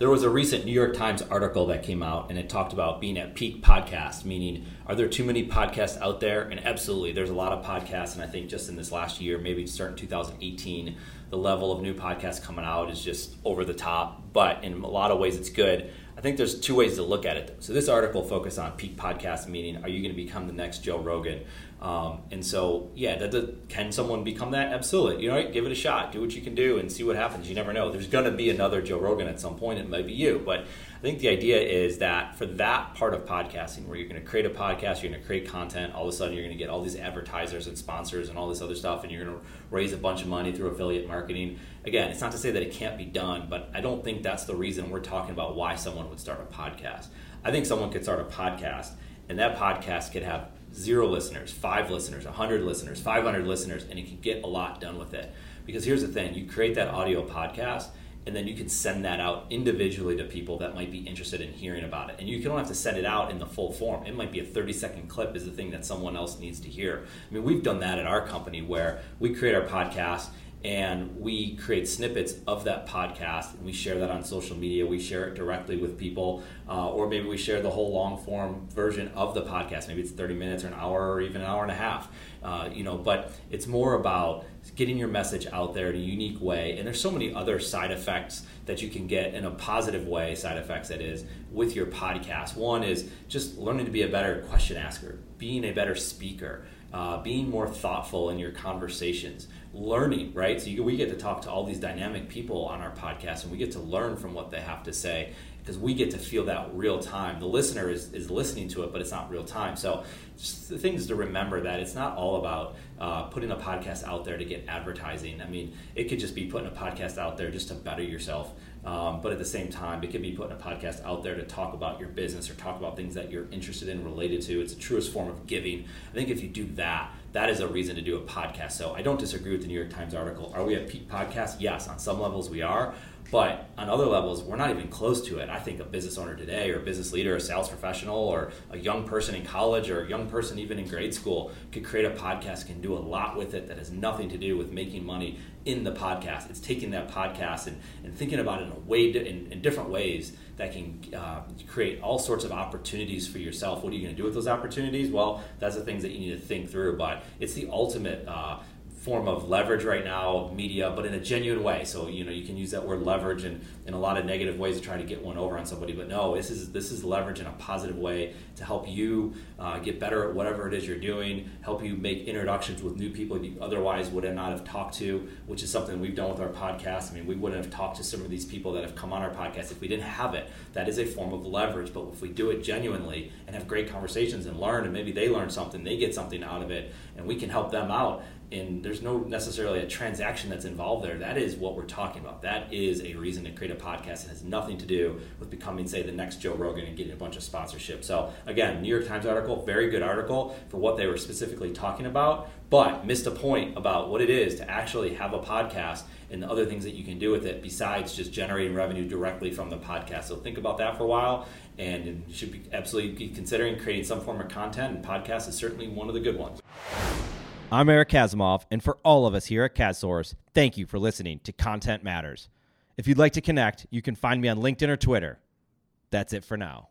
There was a recent New York Times article that came out and it talked about being at peak podcast, meaning are there too many podcasts out there? And absolutely, there's a lot of podcasts. And I think just in this last year, maybe starting 2018, the level of new podcasts coming out is just over the top. But in a lot of ways, it's good. I think there's two ways to look at it. Though. So this article focused on peak podcast, meaning are you going to become the next Joe Rogan? Um, and so, yeah, that, that, can someone become that? Absolutely. You know, give it a shot. Do what you can do and see what happens. You never know. There's going to be another Joe Rogan at some point. It might be you. But I think the idea is that for that part of podcasting, where you're going to create a podcast, you're going to create content, all of a sudden you're going to get all these advertisers and sponsors and all this other stuff, and you're going to raise a bunch of money through affiliate marketing. Again, it's not to say that it can't be done, but I don't think that's the reason we're talking about why someone would start a podcast. I think someone could start a podcast, and that podcast could have zero listeners, five listeners, 100 listeners, 500 listeners, and you can get a lot done with it. Because here's the thing you create that audio podcast, and then you can send that out individually to people that might be interested in hearing about it. And you don't have to send it out in the full form. It might be a 30 second clip is the thing that someone else needs to hear. I mean, we've done that at our company where we create our podcast and we create snippets of that podcast and we share that on social media we share it directly with people uh, or maybe we share the whole long form version of the podcast. Maybe it's 30 minutes or an hour or even an hour and a half uh, you know but it's more about getting your message out there in a unique way and there's so many other side effects that you can get in a positive way side effects that is with your podcast. One is just learning to be a better question asker being a better speaker uh, being more thoughtful in your conversations learning, right? So you, we get to talk to all these dynamic people on our podcast and we get to learn from what they have to say because we get to feel that real time. The listener is, is listening to it, but it's not real time. So just the things to remember that it's not all about uh, putting a podcast out there to get advertising. I mean, it could just be putting a podcast out there just to better yourself. Um, but at the same time, it could be putting a podcast out there to talk about your business or talk about things that you're interested in related to. It's the truest form of giving. I think if you do that, that is a reason to do a podcast. So I don't disagree with the New York Times article. Are we a peak podcast? Yes, on some levels we are. But on other levels, we're not even close to it. I think a business owner today, or a business leader, or a sales professional, or a young person in college, or a young person even in grade school could create a podcast, can do a lot with it that has nothing to do with making money in the podcast. It's taking that podcast and, and thinking about it in a way in, in different ways that can uh, create all sorts of opportunities for yourself. What are you going to do with those opportunities? Well, that's the things that you need to think through. But it's the ultimate uh, form of leverage right now, media, but in a genuine way. So you know you can use that word leverage in, in a lot of negative ways to try to get one over on somebody. But no, this is this is leverage in a positive way to help you uh, get better at whatever it is you're doing, help you make introductions with new people you otherwise would not have talked to, which is something we've done with our podcast. I mean, we wouldn't have talked to some of these people that have come on our podcast if we didn't have it. That is a form of leverage. But if we do it genuinely and have great conversations and learn, and maybe they learn something, they get something out of it, and we can help them out and there's no necessarily a transaction that's involved there. That is what we're talking about. That is a reason to create a podcast. It has nothing to do with becoming, say, the next Joe Rogan and getting a bunch of sponsorship. So, again, New York Times article, very good article for what they were specifically talking about, but missed a point about what it is to actually have a podcast and the other things that you can do with it besides just generating revenue directly from the podcast. So, think about that for a while and you should be absolutely be considering creating some form of content, and podcast is certainly one of the good ones. I'm Eric Kasimov, and for all of us here at KazSource, thank you for listening to Content Matterz. If you'd like to connect, you can find me on LinkedIn or Twitter. That's it for now.